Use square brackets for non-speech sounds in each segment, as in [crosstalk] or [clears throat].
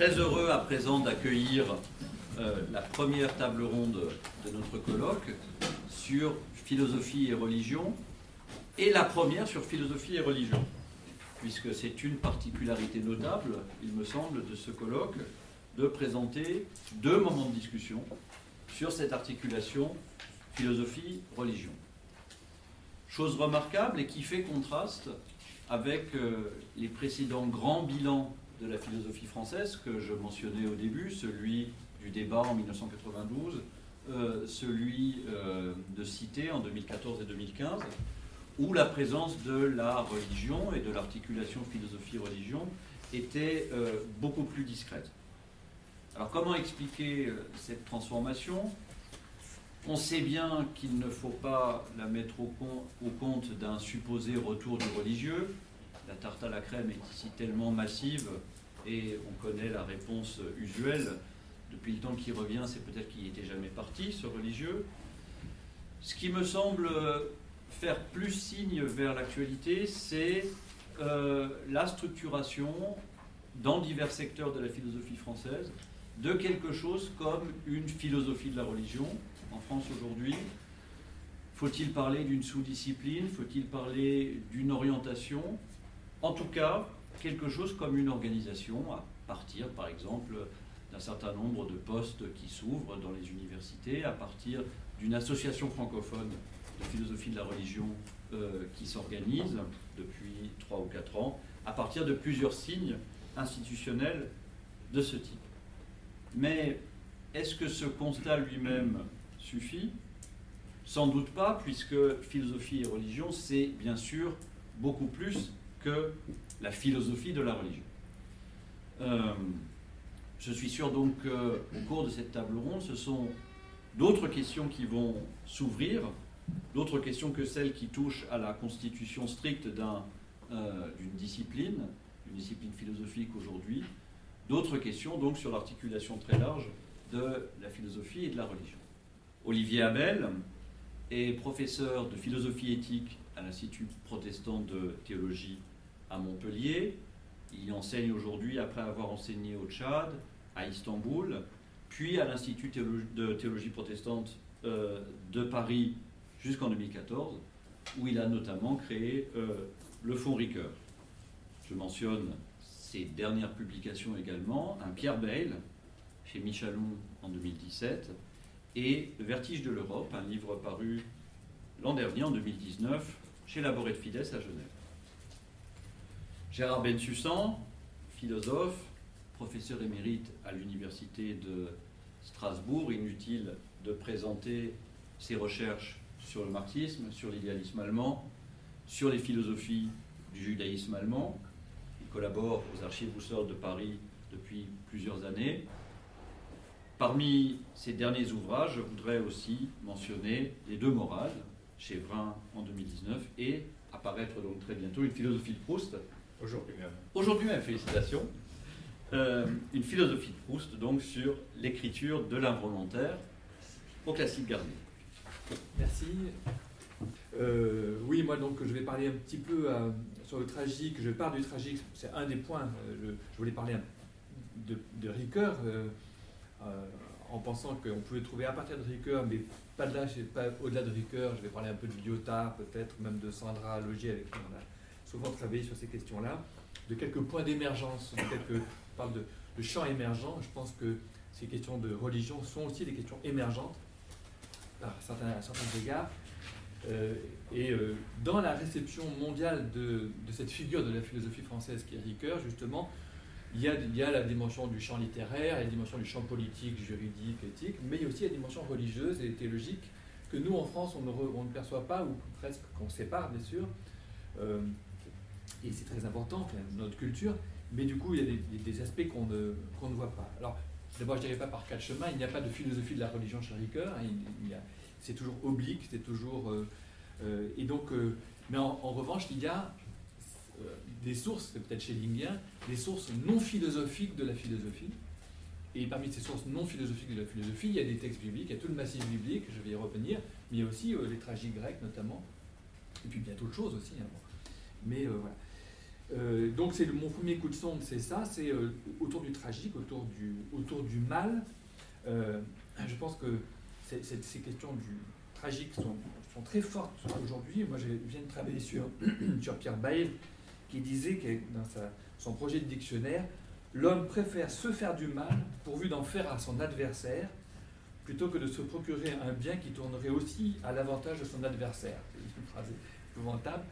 Très heureux à présent d'accueillir euh, la première table ronde de notre colloque sur philosophie et religion, et la première sur philosophie et religion, puisque c'est une particularité notable, il me semble, de ce colloque, de présenter deux moments de discussion sur cette articulation philosophie-religion. Chose remarquable et qui fait contraste avec euh, les précédents grands bilans de la philosophie française que je mentionnais au début, celui du débat en 1992, euh, celui euh, de Cité en 2014 et 2015, où la présence de la religion et de l'articulation philosophie-religion était beaucoup plus discrète. Alors comment expliquer cette transformation? On sait bien qu'il ne faut pas la mettre au, compte d'un supposé retour du religieux. La tarte à la crème est ici tellement massive et on connaît la réponse usuelle. Depuis le temps qu'il revient, c'est peut-être qu'il n'était jamais parti, ce religieux. Ce qui me semble faire plus signe vers l'actualité, c'est euh, la structuration dans divers secteurs de la philosophie française de quelque chose comme une philosophie de la religion, en France aujourd'hui Faut-il parler d'une sous-discipline? Faut-il parler d'une orientation? En tout cas, quelque chose comme une organisation, à partir par exemple d'un certain nombre de postes qui s'ouvrent dans les universités, à partir d'une association francophone de philosophie de la religion euh, qui s'organise depuis 3 ou 4 ans, à partir de plusieurs signes institutionnels de ce type. Mais est-ce que ce constat lui-même suffit? Sans doute pas, puisque philosophie et religion, c'est bien sûr beaucoup plus que la philosophie de la religion. Euh, je suis sûr donc qu'au cours de cette table ronde, ce sont d'autres questions qui vont s'ouvrir, d'autres questions que celles qui touchent à la constitution stricte euh, d'une discipline, une discipline philosophique aujourd'hui, d'autres questions donc sur l'articulation très large de la philosophie et de la religion. Olivier Abel est professeur de philosophie éthique à l'Institut protestant de théologie à Montpellier. Il enseigne aujourd'hui après avoir enseigné au Tchad, à Istanbul, puis à l'Institut de théologie protestante euh, de Paris jusqu'en 2014, où il a notamment créé euh, le Fonds Ricoeur. Je mentionne ses dernières publications également, un Pierre Bayle chez Michalon en 2017, et Vertige de l'Europe, un livre paru l'an dernier, en 2019, chez Laboret de Fides à Genève. Gérard Bensussan, philosophe, professeur émérite à l'Université de Strasbourg, inutile de présenter ses recherches sur le marxisme, sur l'idéalisme allemand, sur les philosophies du judaïsme allemand. Il collabore aux archives Boussole de Paris depuis plusieurs années. Parmi ces derniers ouvrages, je voudrais aussi mentionner Les deux morales, chez Vrin en 2019, et apparaître donc très bientôt une philosophie de Proust. Aujourd'hui même. Aujourd'hui même, félicitations. Euh, une philosophie de Proust, donc sur l'écriture de l'involontaire au classique Garnier. Merci. Euh, oui, moi donc je vais parler un petit peu euh, sur le tragique. Je pars du tragique, c'est un des points. Je, voulais parler de, de Ricoeur. Euh, en pensant qu'on pouvait trouver à partir de Ricoeur, mais pas, de là, pas au-delà de Ricoeur, je vais parler un peu de Lyotard, peut-être même de Sandra Logier, avec qui on a souvent travaillé sur ces questions-là, de quelques points d'émergence, on parle de, de champs émergents. Je pense que ces questions de religion sont aussi des questions émergentes par certains, à certains égards. Euh, et euh, dans la réception mondiale de, de, cette figure de la philosophie française qui est Ricoeur, justement, il y, a, la dimension du champ littéraire, la dimension du champ politique, juridique, éthique, mais il y a aussi la dimension religieuse et théologique que nous, en France, on ne, perçoit pas, ou presque qu'on sépare, bien sûr. Euh, et c'est très important notre culture, mais du coup, il y a des, aspects qu'on ne, ne voit pas. Alors, d'abord, je ne dirais pas par quatre chemins, il n'y a pas de philosophie de la religion chez Ricoeur, hein, c'est toujours oblique, c'est toujours... Euh, euh, et donc, mais en, revanche, il y a des sources, c'est peut-être chez Lingien, des sources non philosophiques de la philosophie. Et parmi ces sources non philosophiques de la philosophie, il y a des textes bibliques, il y a tout le massif biblique, je vais y revenir, mais il y a aussi euh, les tragiques grecs notamment, et puis bien d'autres choses aussi. Hein, mais euh, voilà. Euh, donc c'est mon premier coup de sonde, c'est ça, c'est euh, autour du tragique, autour du, autour du mal. Euh, je pense que ces questions du tragique sont, sont très fortes aujourd'hui. Moi, je viens de travailler sur, [clears throat] sur Pierre Bayle, qui disait que dans son projet de dictionnaire, l'homme préfère se faire du mal pourvu d'en faire à son adversaire, plutôt que de se procurer un bien qui tournerait aussi à l'avantage de son adversaire. C'est une phrase épouvantable.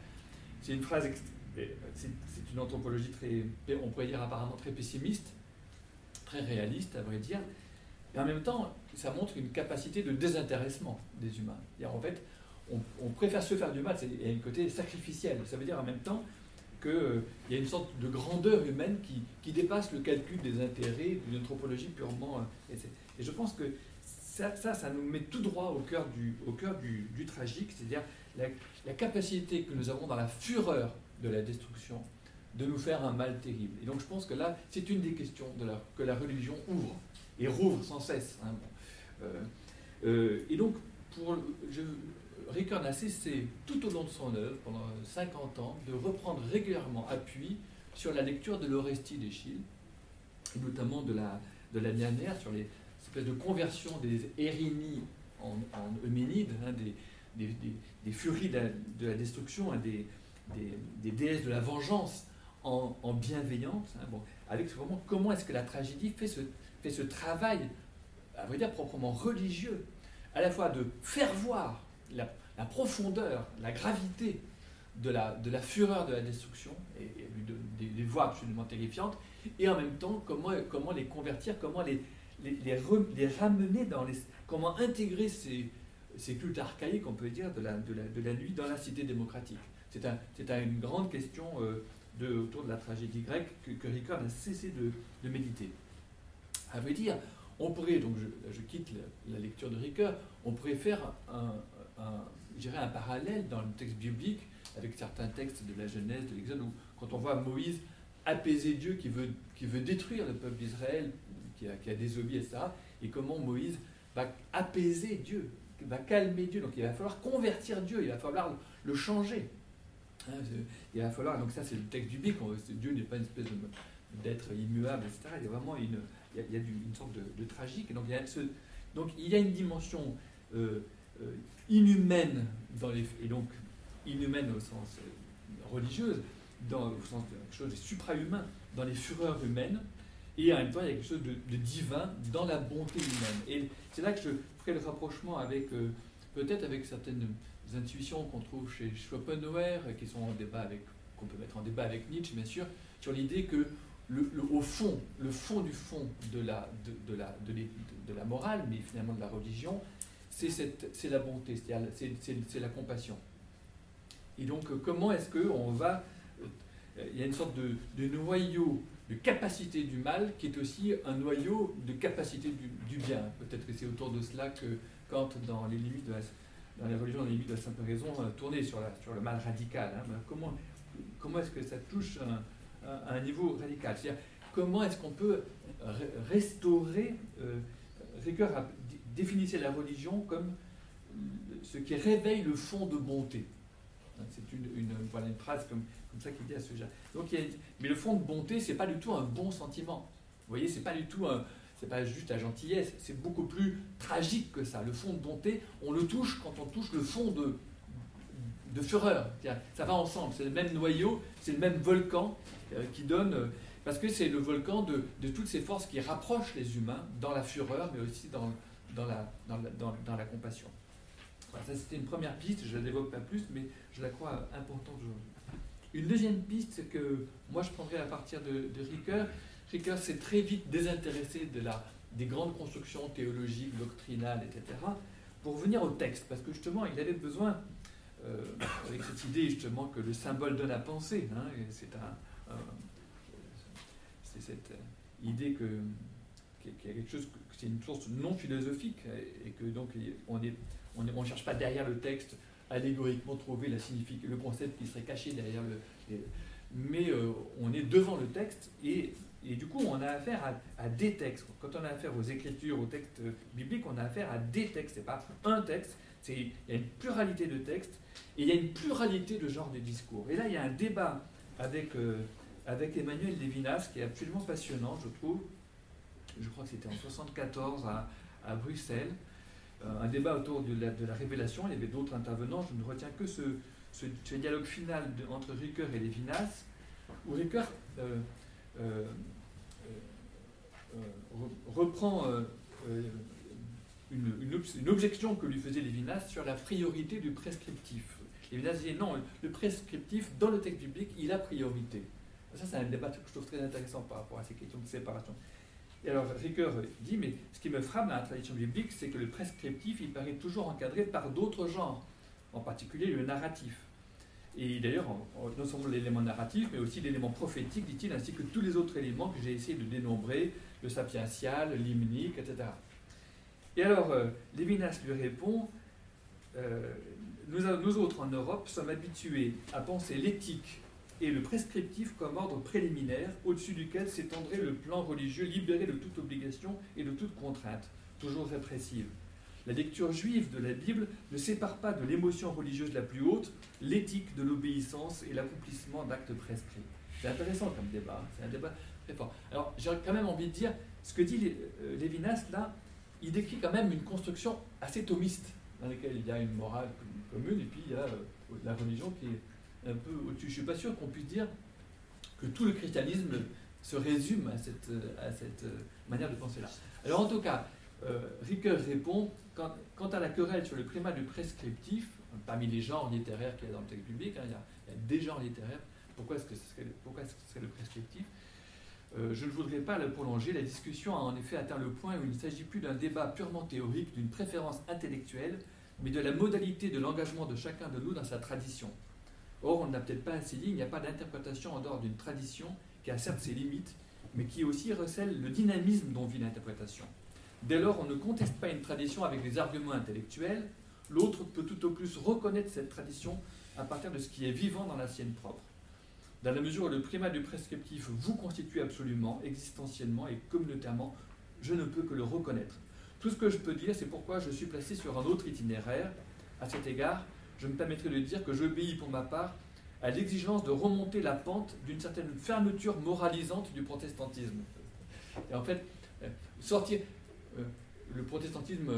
C'est une phrase c'est une anthropologie très, on pourrait dire apparemment très pessimiste, très réaliste à vrai dire, et en même temps, ça montre une capacité de désintéressement des humains. En fait, on, préfère se faire du mal, il y a un côté sacrificiel. Ça veut dire en même temps qu'il euh, y a une sorte de grandeur humaine qui, qui, dépasse le calcul des intérêts d'une anthropologie purement. Euh, et, je pense que ça, ça, nous met tout droit au cœur du, au cœur du, tragique, c'est-à-dire la, capacité que nous avons dans la fureur de la destruction, de nous faire un mal terrible. Et donc je pense que là, c'est une des questions que la religion ouvre, et rouvre sans cesse. Hein, euh, euh, et donc, pour, je, n'a cessé tout au long de son œuvre, pendant 50 ans, de reprendre régulièrement appui sur la lecture de l'Orestie d'Échille, et notamment de la, de la sur les espèces de conversion des Érinies en, en Euménides, hein, des, des, des, furies de la, destruction, hein, des, des, déesses de la vengeance en, en bienveillance, hein, bon, avec comment est-ce que la tragédie fait ce, fait ce travail, à vrai dire proprement religieux, à la fois de faire voir la, profondeur, la gravité de la, de la fureur de la destruction, et, de, des, voix absolument terrifiantes, et en même temps comment, comment les convertir, comment les, les, ramener dans les... comment intégrer ces, ces cultes archaïques, on peut dire, de la, de la nuit dans la cité démocratique. C'est un, une grande question euh, autour de la tragédie grecque que, que Ricard n'a cessé de, méditer. À vrai dire, on pourrait, donc je, quitte la, lecture de Ricoeur, on pourrait faire un, un, un parallèle dans le texte biblique avec certains textes de la Genèse, de l'Exode, où quand on voit Moïse apaiser Dieu qui veut, qui veut détruire le peuple d'Israël, qui a, qui a désobéi, etc., et comment Moïse va apaiser Dieu, va calmer Dieu. Donc il va falloir convertir Dieu, il va falloir le changer. Hein, il va falloir, donc ça c'est le texte du biblique, Dieu n'est pas une espèce d'être immuable, etc. Il y a vraiment une, il y a, une sorte de, tragique. donc il, y a donc il y a une dimension euh, euh, inhumaine, dans les, et donc inhumaine au sens euh, religieuse, dans, au sens de quelque chose de supra-humain, dans les fureurs humaines, et en même temps il y a quelque chose de, divin dans la bonté humaine. Et c'est là que je ferai le rapprochement avec, peut-être avec certaines intuitions qu'on trouve chez Schopenhauer, qui sont en débat avec, qu'on peut mettre en débat avec Nietzsche, bien sûr, sur l'idée que le, au fond, le fond du fond de la, de, de la, de, la morale, mais finalement de la religion, c'est la bonté, c'est la compassion. Et donc, comment est-ce qu'on va... Euh, il y a une sorte de, de, noyau de capacité du mal qui est aussi un noyau de capacité du, du bien. Peut-être que c'est autour de cela que Kant, dans les limites de la, dans religions les limites de la simple raison, euh, tourner sur, sur le mal radical. Hein. Comment, comment est-ce que ça touche un, un, niveau radical? C'est-à-dire, comment est-ce qu'on peut restaurer. Euh, Ricoeur définissait la religion comme ce qui réveille le fond de bonté. Hein, c'est une, voilà, une phrase comme, comme ça qu'il dit à ce sujet. Donc, mais le fond de bonté, c'est pas du tout un bon sentiment. Vous voyez, c'est pas du tout un, c'est pas juste la gentillesse, c'est beaucoup plus tragique que ça. Le fond de bonté, on le touche quand on touche le fond de, de fureur. Ça va ensemble, c'est le même noyau, c'est le même volcan euh, qui donne. Euh, parce que c'est le volcan de, de, toutes ces forces qui rapprochent les humains dans la fureur, mais aussi dans, dans, la, dans, la, dans, la compassion. ça, c'était une première piste, je ne la développe pas plus, mais je la crois importante aujourd'hui. Une deuxième piste que moi je prendrais à partir de, de Ricoeur, Ricoeur s'est très vite désintéressé de la, des grandes constructions théologiques, doctrinales, etc., pour venir au texte, parce que justement, il avait besoin, euh, avec cette idée justement que le symbole donne à penser, hein, c'est cette idée que qu'il y a quelque chose, que c'est une source non philosophique et que donc on ne cherche pas derrière le texte allégoriquement trouver la le concept qui serait caché derrière le, mais euh, on est devant le texte et et du coup, on a affaire à, des textes. Quand on a affaire aux écritures, aux textes bibliques, on a affaire à des textes. C'est pas un texte. Il y a une pluralité de textes et il y a une pluralité de genres de discours. Et là, il y a un débat avec, avec Emmanuel Lévinas, qui est absolument passionnant, je trouve. Je crois que c'était en 1974 à, à Bruxelles. un débat autour de la, révélation. Il y avait d'autres intervenants. Je ne retiens que ce, ce, dialogue final entre Ricoeur et Lévinas, où Ricoeur reprend une, une, objection que lui faisait Lévinas sur la priorité du prescriptif. Lévinas disait non, le prescriptif dans le texte biblique, il a priorité. Ça, c'est un débat que je trouve très intéressant par rapport à ces questions de séparation. Et alors, Ricoeur dit, mais ce qui me frappe dans la tradition biblique, c'est que le prescriptif, il paraît toujours encadré par d'autres genres, en particulier le narratif. Et d'ailleurs, non seulement l'élément narratif, mais aussi l'élément prophétique, dit-il, ainsi que tous les autres éléments que j'ai essayé de dénombrer, le sapiential, l'hymnique, etc. Et alors, euh, Lévinas lui répond euh, nous, nous, autres en Europe sommes habitués à penser l'éthique et le prescriptif comme ordre préliminaire au-dessus duquel s'étendrait le plan religieux libéré de toute obligation et de toute contrainte, toujours répressive. La lecture juive de la Bible ne sépare pas de l'émotion religieuse la plus haute l'éthique de l'obéissance et l'accomplissement d'actes prescrits. C'est intéressant comme débat, c'est un débat très fort. Alors j'ai quand même envie de dire, ce que dit euh, Lévinas là, il décrit quand même une construction assez thomiste, dans laquelle il y a une morale commune, et puis il y a euh, la religion qui est un peu au-dessus. Je ne suis pas sûr qu'on puisse dire que tout le christianisme se résume à cette, à cette euh, manière de penser-là. Alors en tout cas, euh, Ricoeur répond, quant, à la querelle sur le primat du prescriptif, parmi les genres littéraires qu'il y a dans le texte public, hein, il, y a, des genres littéraires, pourquoi est-ce que ce serait, le prescriptif euh, je ne voudrais pas le prolonger. La discussion a en effet atteint le point où il ne s'agit plus d'un débat purement théorique, d'une préférence intellectuelle, mais de la modalité de l'engagement de chacun de nous dans sa tradition. Or, on n'a peut-être pas ainsi dit, il n'y a pas d'interprétation en dehors d'une tradition qui a certes ses limites, mais qui aussi recèle le dynamisme dont vit l'interprétation. Dès lors, on ne conteste pas une tradition avec des arguments intellectuels, l'autre peut tout au plus reconnaître cette tradition à partir de ce qui est vivant dans la sienne propre dans la mesure où le primat du prescriptif vous constitue absolument, existentiellement et communautairement, je ne peux que le reconnaître. Tout ce que je peux dire, c'est pourquoi je suis placé sur un autre itinéraire. À cet égard, je me permettrai de dire que j'obéis pour ma part à l'exigence de remonter la pente d'une certaine fermeture moralisante du protestantisme. Et en fait, euh, sortir le protestantisme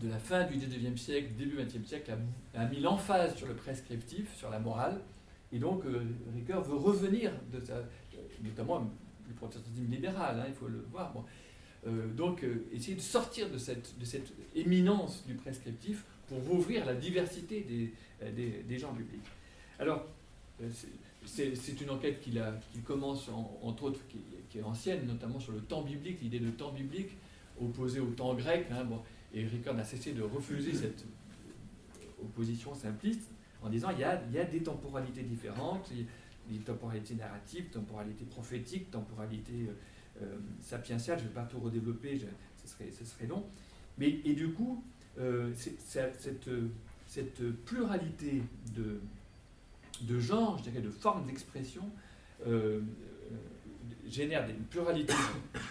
de la fin du XIXe siècle, début XXe siècle, a, mis l'emphase sur le prescriptif, sur la morale, et donc, euh, Ricoeur veut revenir de ça, notamment le protestantisme libéral, hein, il faut le voir. Euh, donc, euh, essayer de sortir de cette, éminence du prescriptif pour ouvrir la diversité des, des, gens publics. Alors, c'est une enquête qu'il commence, entre autres, qui, est ancienne, notamment sur le temps biblique, l'idée de temps biblique opposé au temps grec. Hein, bon, et Ricoeur n'a cessé de refuser cette opposition simpliste en disant il y a, il y a des temporalités différentes, des temporalités narratives, temporalités prophétiques, temporalités euh, euh, je ne vais pas tout redévelopper, ce, serait, ce serait long. Mais, et du coup, euh, cette, cette pluralité de, de genres, je dirais de formes d'expression, génère une pluralité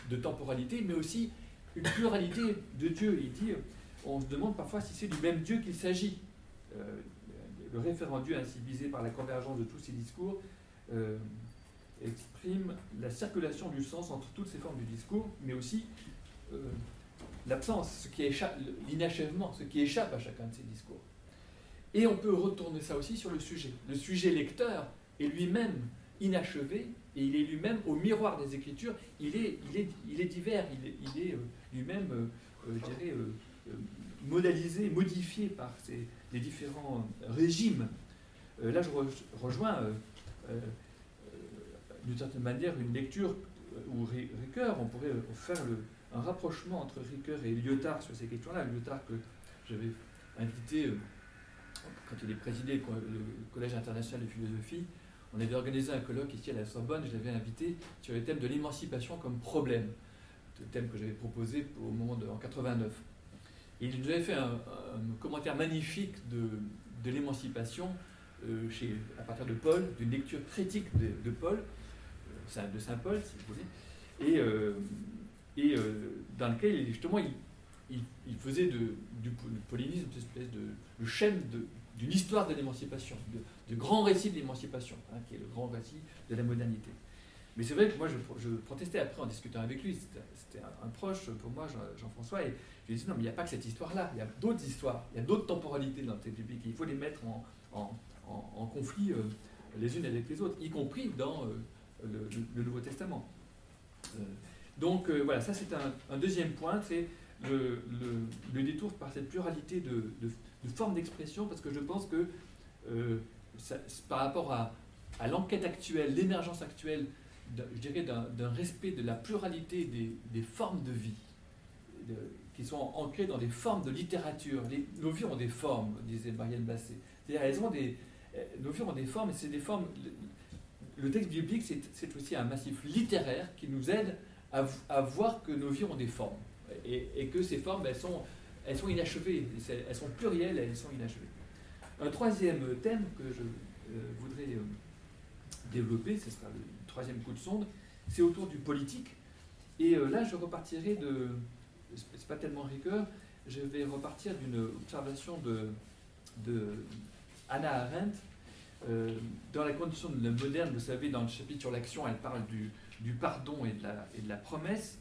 de temporalité, mais aussi une pluralité de Dieu. Il dit, on se demande parfois si c'est du même Dieu qu'il s'agit le référendu ainsi visé par la convergence de tous ces discours euh, exprime la circulation du sens entre toutes ces formes du discours, mais aussi euh, l'absence, l'inachèvement, ce qui échappe à chacun de ces discours. Et on peut retourner ça aussi sur le sujet. Le sujet lecteur est lui-même inachevé et il est lui-même au miroir des Écritures. Il est, il est, il est divers, il est, il est euh, lui-même, je dirais, modalisé, modifié par ces, les différents régimes. Euh, là, je rejoins euh, euh, d'une certaine manière une lecture où Ricoeur, on pourrait faire un rapprochement entre Ricoeur et Lyotard sur ces questions-là. Lyotard que j'avais invité quand il est présidé le Collège international de philosophie, on avait organisé un colloque ici à la Sorbonne, je l'avais invité sur le thème de l'émancipation comme problème, le thème que j'avais proposé au moment de, en 89 il nous avait fait un, commentaire magnifique de, de l'émancipation euh, à partir de Paul, d'une lecture critique de, Paul, euh, de Saint Paul, si vous voulez, et, euh, dans lequel justement il, faisait de, du paulinisme une espèce de le chêne du d'une histoire de l'émancipation, de, grand récit de l'émancipation, hein, qui est le grand récit de la modernité. Mais c'est vrai que moi, je, protestais après en discutant avec lui, c'était un, proche pour moi, Jean-François, et je lui ai dit non, mais il n'y a pas que cette histoire-là, il y a d'autres histoires, il y a d'autres temporalités dans le biblique, il faut les mettre en, conflit euh, les unes avec les autres, y compris dans euh, le, Nouveau Testament. Euh, donc voilà, ça c'est un, deuxième point, c'est le, détour par cette pluralité de, formes d'expression, parce que je pense que par rapport à, l'enquête actuelle, l'émergence actuelle je dirais, d'un respect de la pluralité des, formes de vie, qui sont ancrées dans des formes de littérature. nos vies ont des formes, disait Marielle Basset. Elles ont des, euh, nos vies ont des formes, et c'est des formes. Le texte biblique, c'est aussi un massif littéraire qui nous aide à, voir que nos vies ont des formes, et, que ces formes, elles sont, elles sont inachevées, elles sont plurielles, elles sont inachevées. Un troisième thème que je euh, voudrais euh, développer, ce sera le troisième coup de sonde, c'est autour du politique. Et euh, là, je repartirai de. C'est pas tellement Ricoeur, je vais repartir d'une observation de, Anna Arendt. Dans la condition de la moderne, vous savez, dans le chapitre sur l'action, elle parle du, pardon et de, la, promesse.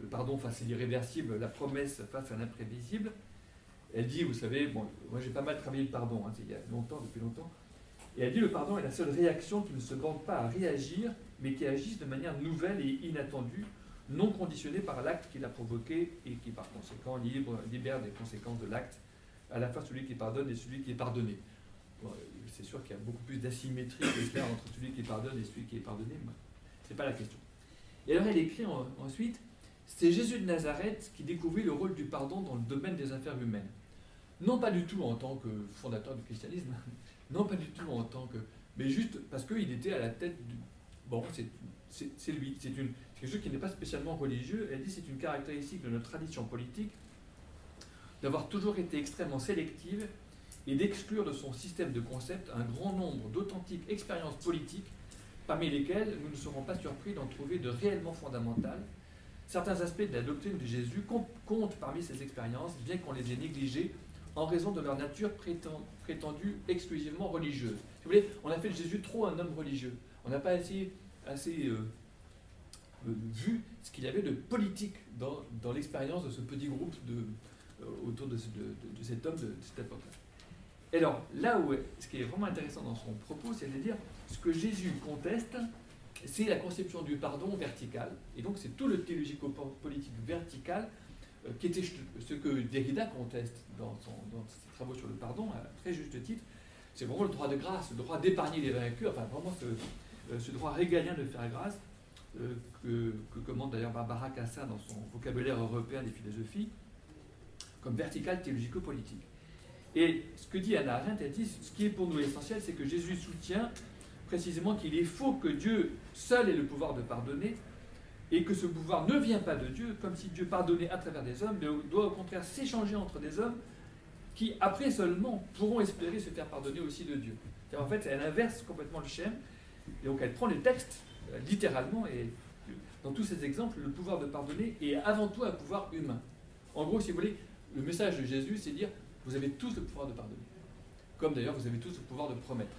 Le pardon face à l'irréversible, la promesse face à l'imprévisible. Elle dit, vous savez, moi j'ai pas mal travaillé le pardon, hein, il y a longtemps, depuis longtemps. Et elle dit le pardon est la seule réaction qui ne se bande pas à réagir, mais qui agisse de manière nouvelle et inattendue, non conditionnée par l'acte qui l'a provoqué et qui par conséquent libère des conséquences de l'acte, à la fois celui qui pardonne et celui qui est pardonné. c'est sûr qu'il y a beaucoup plus d'asymétrie entre celui qui pardonne et celui qui est pardonné, mais ce n'est pas la question. Et alors elle écrit ensuite, c'est Jésus de Nazareth qui découvrit le rôle du pardon dans le domaine des affaires humaines. Non pas du tout en tant que fondateur du christianisme, [laughs] non, pas du tout en tant que. Mais juste parce qu'il était à la tête du. Bon, c'est lui. C'est quelque chose qui n'est pas spécialement religieux. Elle dit c'est une caractéristique de notre tradition politique d'avoir toujours été extrêmement sélective et d'exclure de son système de concepts un grand nombre d'authentiques expériences politiques parmi lesquelles nous ne serons pas surpris d'en trouver de réellement fondamentales. Certains aspects de la doctrine de Jésus comptent parmi ces expériences, bien qu'on les ait négligées en raison de leur nature prétendue exclusivement religieuse. vous voulez, on a fait de Jésus trop un homme religieux. On n'a pas assez, euh, euh, vu ce qu'il y avait de politique dans, l'expérience de ce petit groupe euh, autour de, de, cet homme de, cette époque-là. Et alors, là où ce qui est vraiment intéressant dans son propos, c'est de dire ce que Jésus conteste, c'est la conception du pardon vertical. Et donc, c'est tout le théologico-politique vertical euh, qui était ce que Derrida conteste dans, ses travaux sur le pardon, à très juste titre, c'est vraiment le droit de grâce, le droit d'épargner les vaincus, enfin vraiment ce, euh, droit régalien de faire grâce, euh, que, que, commande d'ailleurs Barbara Cassin dans son vocabulaire européen des philosophies, comme vertical théologico-politique. Et ce que dit Anna Arendt, elle dit ce qui est pour nous essentiel, c'est que Jésus soutient précisément qu'il est faux que Dieu seul ait le pouvoir de pardonner, et que ce pouvoir ne vient pas de Dieu, comme si Dieu pardonnait à travers des hommes, mais doit au contraire s'échanger entre des hommes qui, après seulement, pourront espérer se faire pardonner aussi de Dieu. En fait, elle inverse complètement le schéma, et donc elle prend les textes euh, littéralement, et dans tous ces exemples, le pouvoir de pardonner est avant tout un pouvoir humain. En gros, si vous voulez, le message de Jésus, c'est dire, vous avez tous le pouvoir de pardonner. Comme d'ailleurs, vous avez tous le pouvoir de promettre.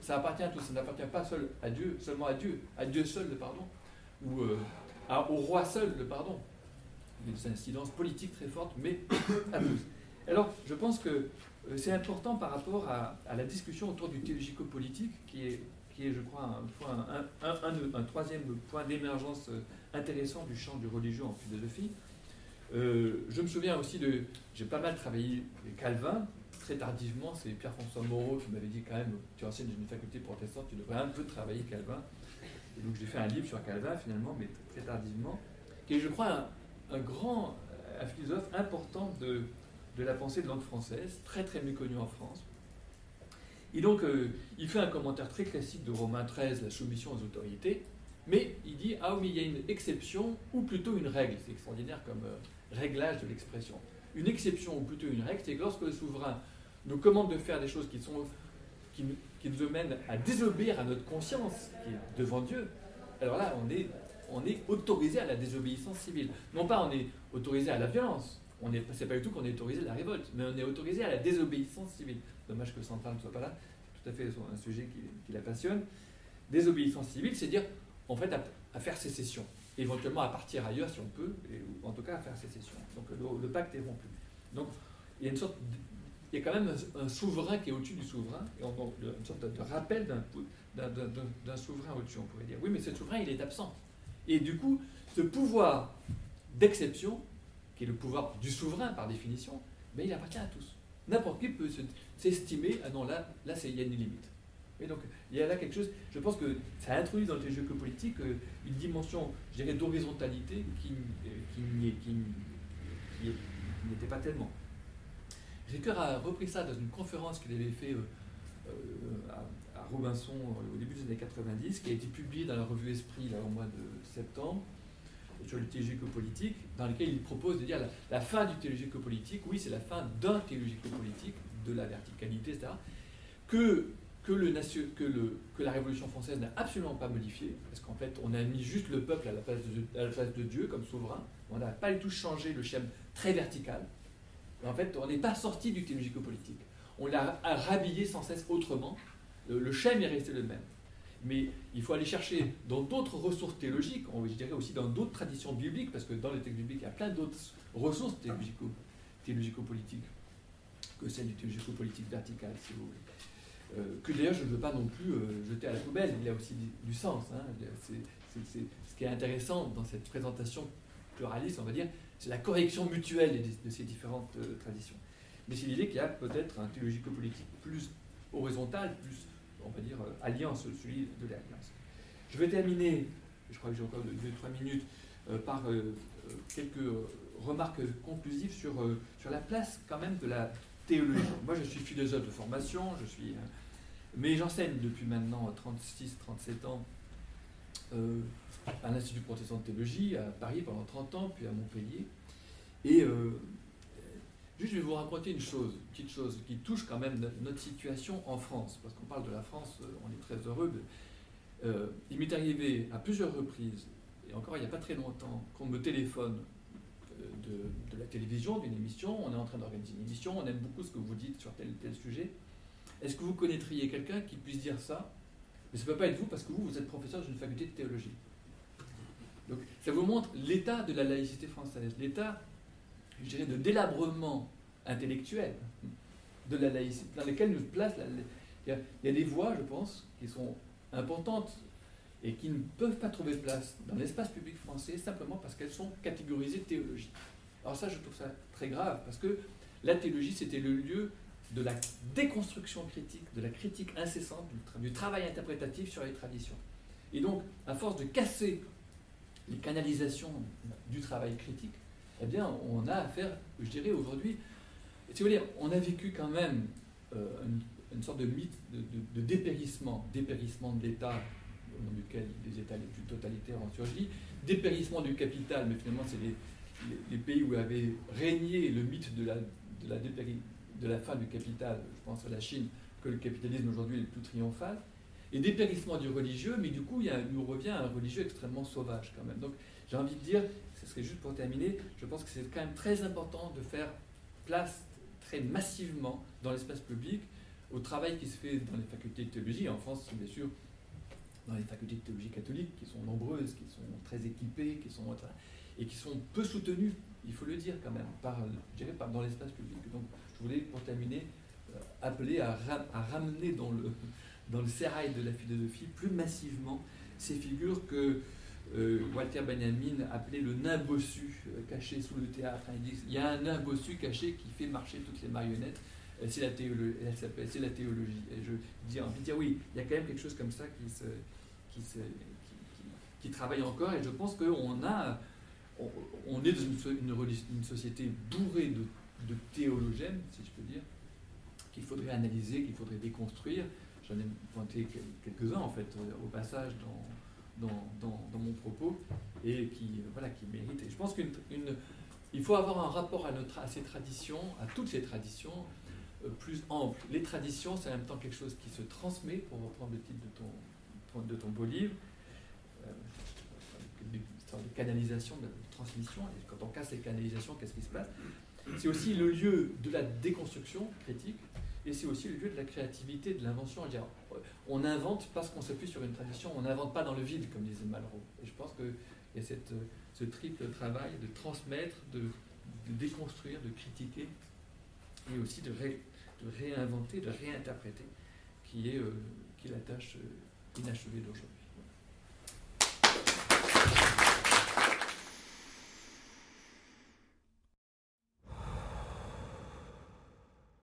Ça appartient à tous, ça n'appartient pas seul à Dieu, seulement à Dieu, à Dieu seul le pardon, ou euh, au roi seul le pardon. Il y a des incidences politiques très fortes, mais [coughs] à tous. Alors, je pense que euh, c'est important par rapport à, la discussion autour du théologico-politique, qui est, qui est, je crois, un, troisième point d'émergence euh, intéressant du champ du religieux en philosophie. je me souviens aussi de. J'ai pas mal travaillé Calvin. Très tardivement, c'est Pierre-François Moreau qui m'avait dit quand même Tu enseignes dans une faculté protestante, tu devrais un peu travailler Calvin. Et donc j'ai fait un livre sur Calvin finalement, mais très tardivement, qui est je crois un, grand un philosophe important de, de, la pensée de langue française, très très méconnu en France. Et donc euh, il fait un commentaire très classique de Romain XIII, la soumission aux autorités, mais il dit Ah oui, il y a une exception ou plutôt une règle. C'est extraordinaire comme euh, réglage de l'expression. Une exception ou plutôt une règle, c'est que lorsque le souverain nous commande de faire des choses qui qui, qui nous amène à désobéir à notre conscience qui est devant Dieu, alors là, on est, autorisé à la désobéissance civile. Non pas on est autorisé à la violence, on n'est pas du tout qu'on est autorisé à la révolte, mais on est autorisé à la désobéissance civile. Dommage que Central ne soit pas là, tout à fait un sujet qui, la passionne. Désobéissance civile, c'est dire, en fait, à, faire sécession, éventuellement à partir ailleurs si on peut, ou en tout cas à faire sécession. Donc le, pacte est rompu. Donc il y a une sorte il y a quand même un, souverain qui est au-dessus du souverain, une sorte de, rappel d'un souverain au-dessus, on pourrait dire. Oui, mais ce souverain, il est absent. Et du coup, ce pouvoir d'exception, qui est le pouvoir du souverain par définition, mais il appartient à tous. N'importe qui peut s'estimer, ah non, là, là il y a une limite. Et donc, il y a là quelque chose, je pense que ça introduit dans les jeux politiques euh, une dimension, je dirais, d'horizontalité qui, euh, qui n'était pas tellement. Ricoeur a repris ça dans une conférence qu'il avait fait euh, à, Robinson au début des années 90, qui a été publiée dans la revue Esprit là, au mois de septembre sur le théologico-politique, dans lequel il propose de dire la, fin du théologico-politique, oui, c'est la fin d'un théologico-politique, de la verticalité, etc., que, que, la Révolution française n'a absolument pas modifié, parce qu'en fait, on a mis juste le peuple à la place de, Dieu comme souverain, on n'a pas du tout changé le schéma très vertical, en fait, on n'est pas sorti du théologico-politique. On l'a rhabillé sans cesse autrement. Le, le est resté le même. Mais il faut aller chercher dans d'autres ressources théologiques, je dirais aussi dans d'autres traditions bibliques, parce que dans les textes bibliques, il y a plein d'autres ressources théologico-politiques que celles du théologico-politique vertical, si vous voulez. Euh, que d'ailleurs je ne veux pas non plus euh, jeter à la poubelle, il a aussi du, sens. Hein. C'est, ce qui est intéressant dans cette présentation pluraliste, on va dire, c'est la correction mutuelle de, ces différentes euh, traditions. Mais c'est l'idée qu'il y a peut-être un théologico-politique plus horizontal, plus, on va dire, alliance, celui de l'alliance. Je vais terminer, je crois que j'ai encore 2-3 minutes, par quelques remarques conclusives sur, sur la place quand même de la théologie. Moi, je suis philosophe de formation, je suis, mais j'enseigne depuis maintenant 36-37 ans à l'Institut protestant de théologie à Paris pendant 30 ans, puis à Montpellier. Et euh, juste, je vais vous raconter une chose, une petite chose qui touche quand même notre, situation en France, parce qu'on parle de la France, euh, on est très heureux. Euh, il m'est arrivé à plusieurs reprises, et encore il n'y a pas très longtemps, qu'on me téléphone de, la télévision, d'une émission, on est en train d'organiser une émission, on aime beaucoup ce que vous dites sur tel tel sujet. Est-ce que vous connaîtriez quelqu'un qui puisse dire ça? Mais ça ne peut pas être vous parce que vous, vous êtes professeur d'une faculté de théologie. Donc ça vous montre l'état de la laïcité française, l'état, je dirais, de délabrement intellectuel de la laïcité, dans lequel nous place la, il, y a, des voix, je pense, qui sont importantes et qui ne peuvent pas trouver place dans l'espace public français simplement parce qu'elles sont catégorisées théologie. Alors ça, je trouve ça très grave, parce que la théologie, c'était le lieu de la déconstruction critique, de la critique incessante, du travail interprétatif sur les traditions. Et donc, à force de casser les canalisations du travail critique, eh bien, on a affaire, je dirais aujourd'hui, si vous voulez, on a vécu quand même euh, une, sorte de mythe de, dépérissement, dépérissement de l'État, au nom duquel les États les plus totalitaires ont dépérissement du capital, mais finalement, c'est les, les, pays où avait régné le mythe de la, de, la fin du capital, je pense à la Chine, que le capitalisme aujourd'hui est le plus triomphal et dépérissement du religieux, mais du coup, il, nous revient un religieux extrêmement sauvage quand même. Donc, j'ai envie de dire, ce serait juste pour terminer, je pense que c'est quand même très important de faire place très massivement dans l'espace public au travail qui se fait dans les facultés de théologie, en France, bien sûr, dans les facultés de théologie catholique, qui sont nombreuses, qui sont très équipées, qui sont, et qui sont peu soutenues, il faut le dire quand même, dans l'espace public. Donc, je voulais, pour terminer, euh, appeler à, ramener dans le, [laughs] dans le sérail de la philosophie plus massivement ces figures que euh, Walter Benjamin appelait le nain bossu euh, caché sous le théâtre. Il y a un nain bossu caché qui fait marcher toutes les marionnettes. C'est la, théologie, c'est la théologie. Et je dis dire oui, il y a quand même quelque chose comme ça qui, travaille encore. Et je pense qu'on a, on, est dans une, société bourrée de, de théologènes, si je peux dire, qu'il faudrait analyser, qu'il faudrait déconstruire. J'en ai pointé quelques-uns, en fait, au passage dans, mon propos, et qui, euh, méritent. Je pense qu'il faut avoir un rapport à, ces traditions, à toutes ces traditions, euh, plus ample. Les traditions, c'est en même temps quelque chose qui se transmet, pour reprendre le titre de ton, de ton beau livre, euh, de canalisation, de transmission. Et quand on casse les canalisations, qu'est-ce qui se passe? C'est aussi le lieu de la déconstruction critique, et c'est aussi le lieu de la créativité, de l'invention. On invente parce qu'on s'appuie sur une tradition, on n'invente pas dans le vide, comme disait Malraux. Et je pense qu'il y a cette, ce triple travail de transmettre, de, déconstruire, de critiquer, et aussi de, réinventer, de réinterpréter, qui est, euh, qui est la tâche euh, inachevée d'aujourd'hui.